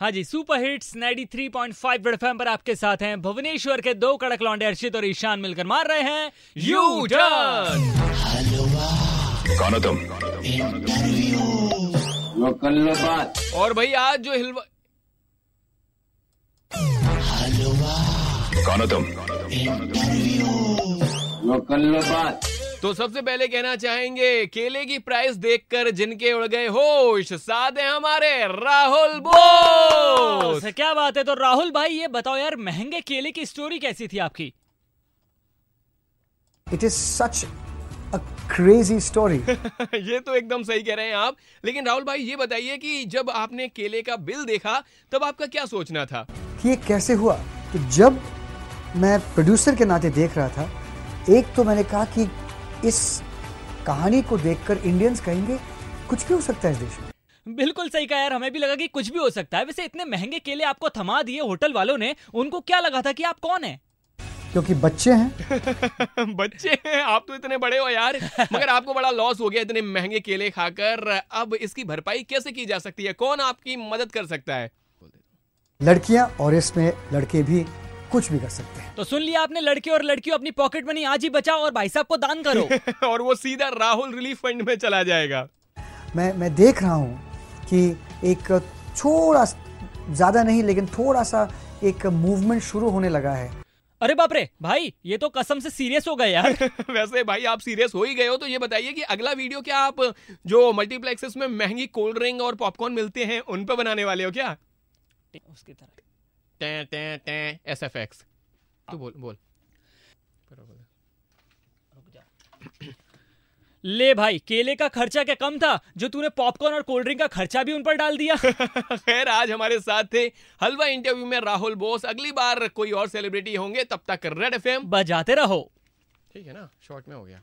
हाँ जी super hits 93.5 red FM पर आपके साथ हैं भुवनेश्वर के दो कड़क लौंडे अर्षित और ईशान मिलकर मार रहे हैं यू टर्न कौन हो तुम और भाई आज जो हिलवा कौन हो तुम तो सबसे पहले कहना चाहेंगे केले की प्राइस देखकर जिनके उड़ गए होश साथ हैं हमारे राहुल बोस। क्या बात है? तो राहुल भाई ये बताओ यार महँगे केले की स्टोरी कैसी थी आपकी? It is such a crazy story. ये तो एकदम सही कह रहे हैं आप। लेकिन राहुल भाई ये बताइए कि जब आपने केले का बिल देखा तब आपका क्या सोचना था? कि ये कैसे हुआ तो जब मैं प्रोड्यूसर के नाते देख रहा था एक तो मैंने कहा कि इस कहानी को देखकर इंडियंस कहेंगे कुछ भी हो सकता है इस देश में। बिल्कुल सही कहा यार हमें भी लगा कि कुछ भी हो सकता है। वैसे इतने महँगे केले आपको थमा दिए होटल वालों ने उनको क्या लगा था कि आप कौन है? क्योंकि बच्चे हैं। बच्चे हैं आप तो इतने बड़े हो यार। मगर आपको बड़ा लॉस हो गया इतने महँगे केले खाकर। अब इसकी भरपाई कैसे की जा सकती है? कौन आपकी मदद कर सकता है? लड़कियाँ और इसमें लड़के भी कुछ भी कर सकते हैं। तो सुन लिया आपने लड़के और लड़कियों अपनी पॉकेट मनी आज ही बचाओ और भाई साहब को दान करो। और वो सीधा राहुल रिलीफ फंड में चला जाएगा। मैं मैं देख रहा हूँ कि एक थोड़ा ज़्यादा नहीं लेकिन थोड़ा सा एक मूवमेंट शुरू होने लगा है। अरे बाप रे भाई ये तो कसम से सीरियस हो गए यार। वैसे भाई आप सीरियस हो ही गए हो तो ये बताइए कि अगला वीडियो क्या आप जो मल्टीप्लेक्सेस में महँगी कोल्ड ड्रिंक और पॉपकॉर्न मिलते हैं उन पर बनाने वाले हो क्या? उसकी तरह। टे टे टे एस एफ़ एक्स तू बोल बोल ले भाई केले का खर्चा क्या कम था? जो तूने पॉपकॉर्न और कोल्ड ड्रिंक का खर्चा भी उन पर डाल दिया। खैर आज हमारे साथ थे हलवा इंटरव्यू में राहुल बोस। अगली बार कोई और सेलिब्रिटी होंगे तब तक रेड एफ़ बजाते रहो। ठीक है ना? शॉर्ट में हो गया।